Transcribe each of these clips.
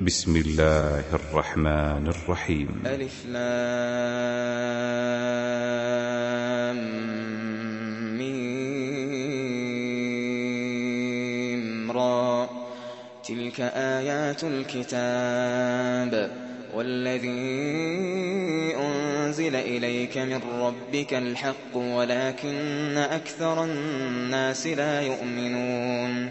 بسم الله الرحمن الرحيم. ألف لام را. تلك آيات الكتاب والذي أنزل إليك من ربك الحق ولكن أكثر الناس لا يؤمنون.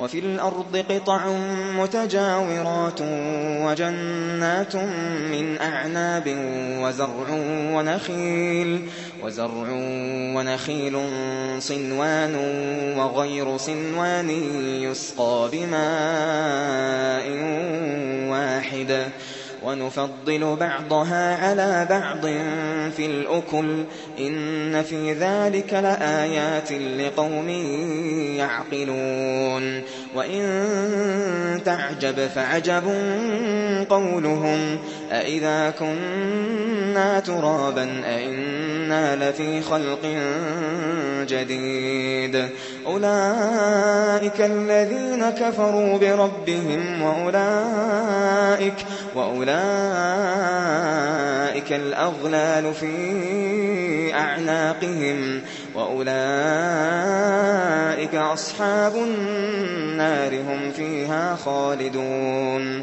وفي الأرض قطع متجاورات وجنات من أعناب وزرع ونخيل وزرع ونخيل صنوان وغير صنوان يسقى بماء واحد. ونفضل بعضها على بعض في الأكل إن في ذلك لآيات لقوم يعقلون وإن تعجب فعجب قولهم أإذا كنا ترابا أإنا لفي خلق جديد أولئك الذين كفروا بربهم وأولئك وأولئك الأغلال في أعناقهم وأولئك أصحاب النار هم فيها خالدون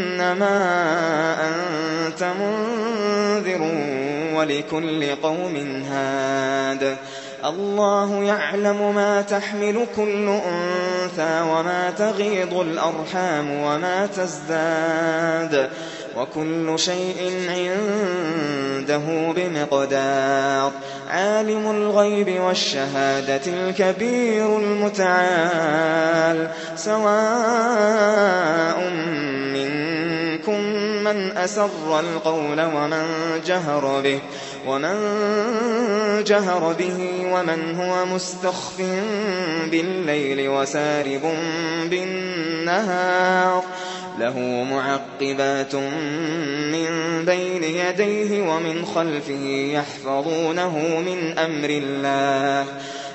إنما أنت منذر ولكل قوم هاد. الله يعلم ما تحمل كل أنثى وما تغيض الأرحام وما تزداد. وكل شيء عنده بمقدار. عالم الغيب والشهادة الكبير المتعال. سواء من أسر القول ومن جهر به ومن جهر به ومن هو مستخف بالليل وسارب بالنهار. له معقبات من بين يديه ومن خلفه يحفظونه من أمر الله.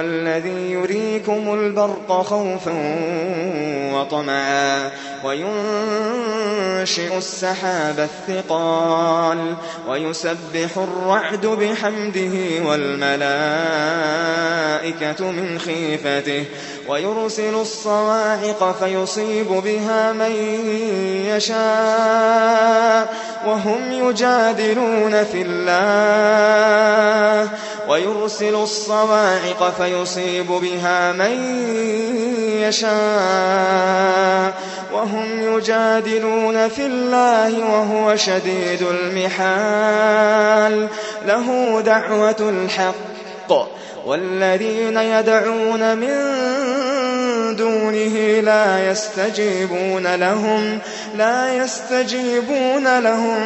هو الذي يريكم البرق خوفا وطمعا وينشئ السحاب الثقال ويسبح الرعد بحمده والملائكة من خيفته ويرسل الصواعق فيصيب بها من يشاء وهم يجادلون في الله ويرسل الصواعق فيصيب بها من يشاء وهم يجادلون في الله وهو شديد المحال له دعوة الحق والذين يدعون من دونه لا يستجيبون لهم لا يستجيبون لهم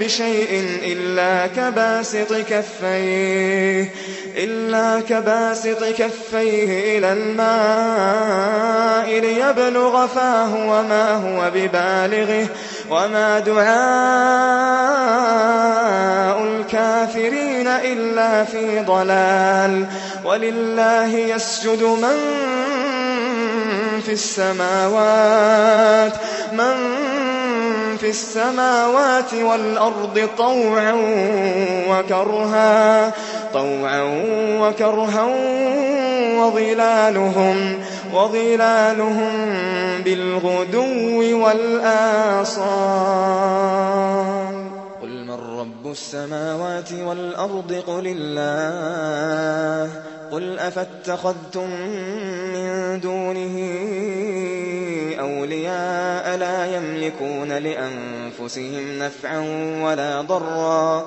بشيء إلا كباسط كفيه إلا كباسط كفيه إلى الماء ليبلغ فاه وما هو ببالغه. وما دعاء الكافرين إلا في ضلال ولله يسجد من في السماوات من في السماوات والأرض طوعا وكرها طوعا وكرها وظلالهم وظلالهم بالغدو والآصال. قل من رب السماوات والأرض قل الله. قل أفاتخذتم من دونه أولياء لا يملكون لأنفسهم نفعا ولا ضرا.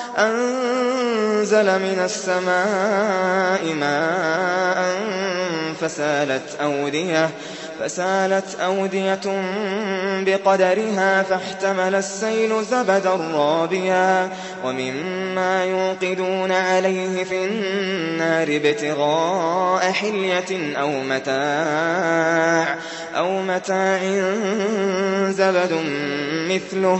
أنزل من السماء ماء فسالت أودية فسالت أودية بقدرها فاحتمل السيل زبدا رابيا ومما يوقدون عليه في النار ابتغاء حلية أو متاع أو متاع زبد مثله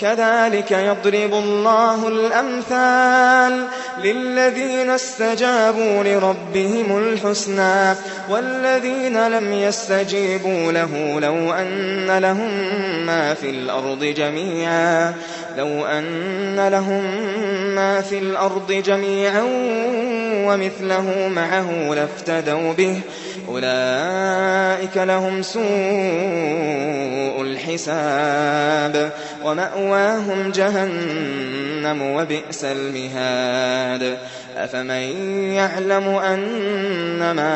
كذلك يضرب الله الأمثال للذين استجابوا لربهم الحسنى والذين لم يستجيبوا له لو أن لهم ما في الأرض جميعا لو أن لهم ما في الأرض جميعا ومثله معه لافتدوا به أولئك لهم سوء الحساب. ومأواهم جهنم وبئس المهاد. أفمن يعلم أنما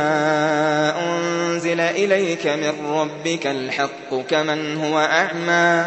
أنزل إليك من ربك الحق كمن هو أعمى؟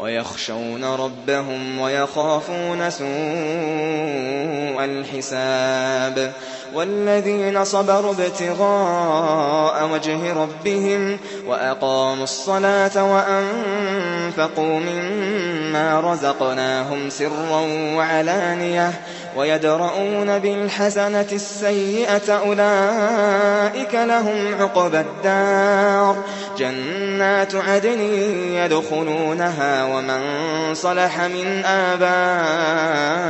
ويخشون ربهم ويخافون سوء الحساب والذين صبروا ابتغاء وجه ربهم وأقاموا الصلاة وأنفقوا مما رزقناهم سرا وعلانية ويدرؤون بالحسنة السيئة أولئك لهم عقبى الدار. جنات عدن يدخلونها ومن صلح من آبائهم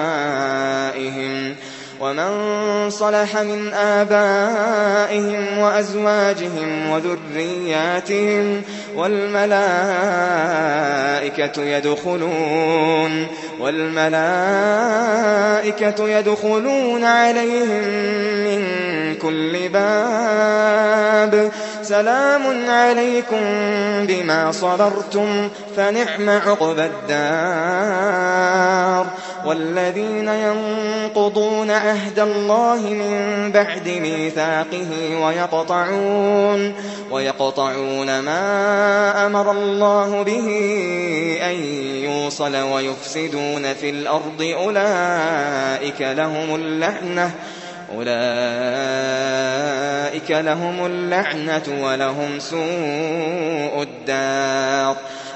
ومن صلح من آبائهم وأزواجهم وذرياتهم والملائكة يدخلون والملائكة يدخلون عليهم من كل باب سلام عليكم بما صبرتم فنعم عقبى الدار والذين ينقضون عهد الله من بعد ميثاقه ويقطعون ويقطعون ما أمر الله به أن يوصل ويفسدون في الأرض أولئك لهم اللعنة أولئك لهم اللعنة ولهم سوء الدار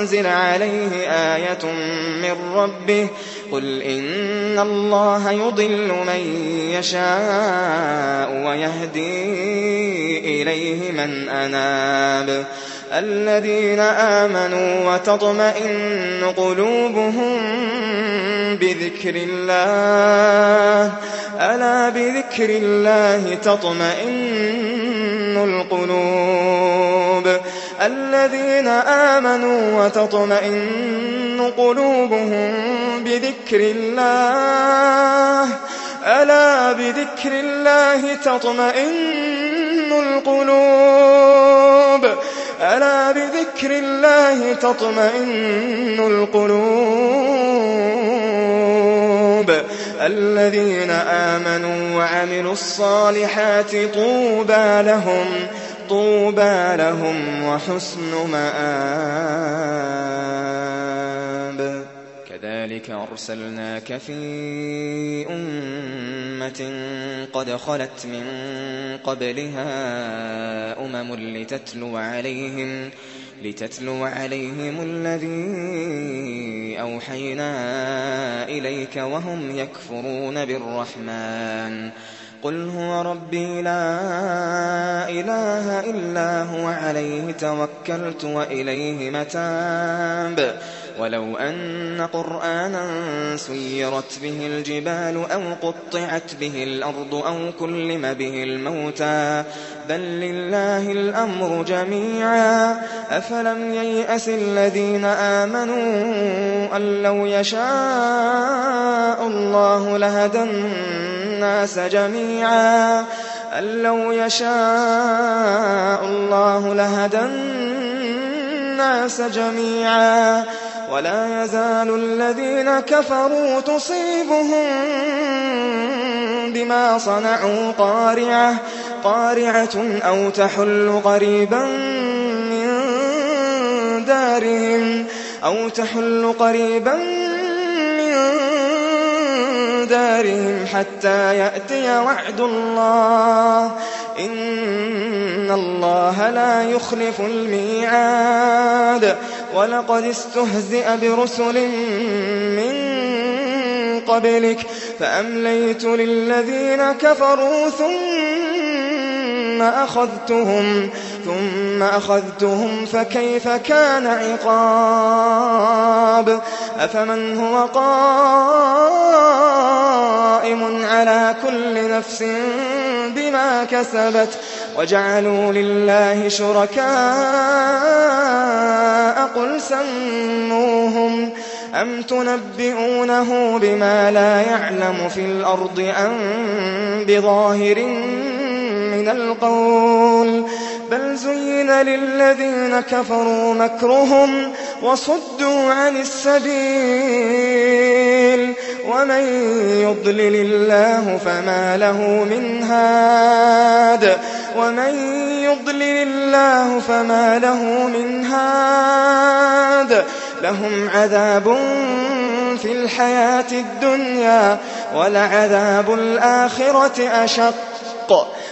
أنزل عليه آية من ربه قل إن الله يضل من يشاء ويهدي إليه من أناب الذين آمنوا وتطمئن قلوبهم بذكر الله ألا بذكر الله تطمئن القلوب الذين آمنوا وتطمئن قلوبهم بذكر الله. ألا بذكر الله تطمئن القلوب. ألا بذكر الله تطمئن القلوب. الذين آمنوا وعملوا الصالحات طوبى لهم. طوبى لهم وحسن مآب. كذلك أرسلناك في أمة قد خلت من قبلها أمم لتتلو عليهم لتتلو عليهم الذي أوحينا إليك وهم يكفرون بالرحمن. قل هو ربي لا إله إلا هو عليه توكلت وإليه متاب ولو أن قرآنا سيرت به الجبال أو قطعت به الأرض أو كلم به الموتى بل لله الأمر جميعا أفلم ييأس الذين آمنوا أن لو يشاء الله لهدى الناس جميعا أن لو يشاء الله لهدى الناس جميعا. ولا يزال الذين كفروا تصيبهم بما صنعوا قارعة قارعة أو تحل قريبا من دارهم أو تحل قريبا من دارهم حتى يأتي وعد الله. إن الله لا يخلف الميعاد. ولقد استهزئ برسل من قبلك فأمليت للذين كفروا ثم أخذتهم ثم أخذتهم فكيف كان عقاب؟ أفمن هو قائم على كل نفس بما كسبت؟ وجعلوا لله شركاء قل سموهم. أم تنبئونه بما لا يعلم في الأرض أم بظاهر من القول. بل زين للذين كفروا مكرهم وصدوا عن السبيل. ومن يضلل الله فما له من هاد. ومن يضلل الله فما له من هاد. لهم عذاب في الحياة الدنيا ولعذاب الآخرة أشق.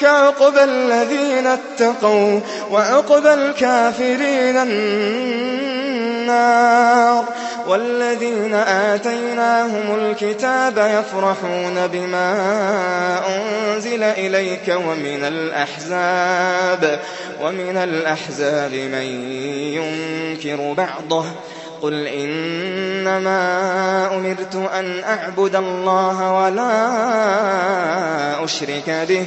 تلك عقبى الذين اتقوا وعقبى الكافرين النار والذين آتيناهم الكتاب يفرحون بما أنزل إليك ومن الأحزاب ومن الأحزاب من ينكر بعضه قل إنما أمرت أن أعبد الله ولا أشرك به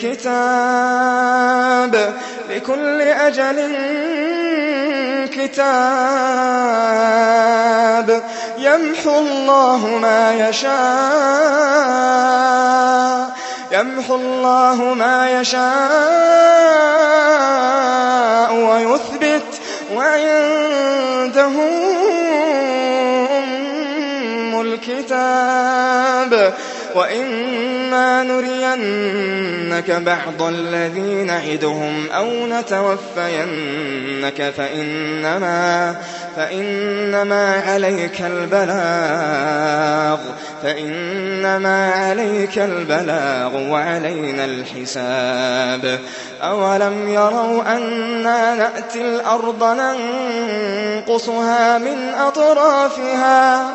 كتاب لكل أجل كتاب. يمحو الله ما يشاء. يمحو الله ما يشاء ويثبت. وعنده أم الكتاب. وإما نرينك بعض الذي نعدهم أو نتوفينك فإنما فإنما عليك البلاغ فإنما عليك البلاغ وعلينا الحساب أولم يروا أنا نأتي الأرض ننقصها من أطرافها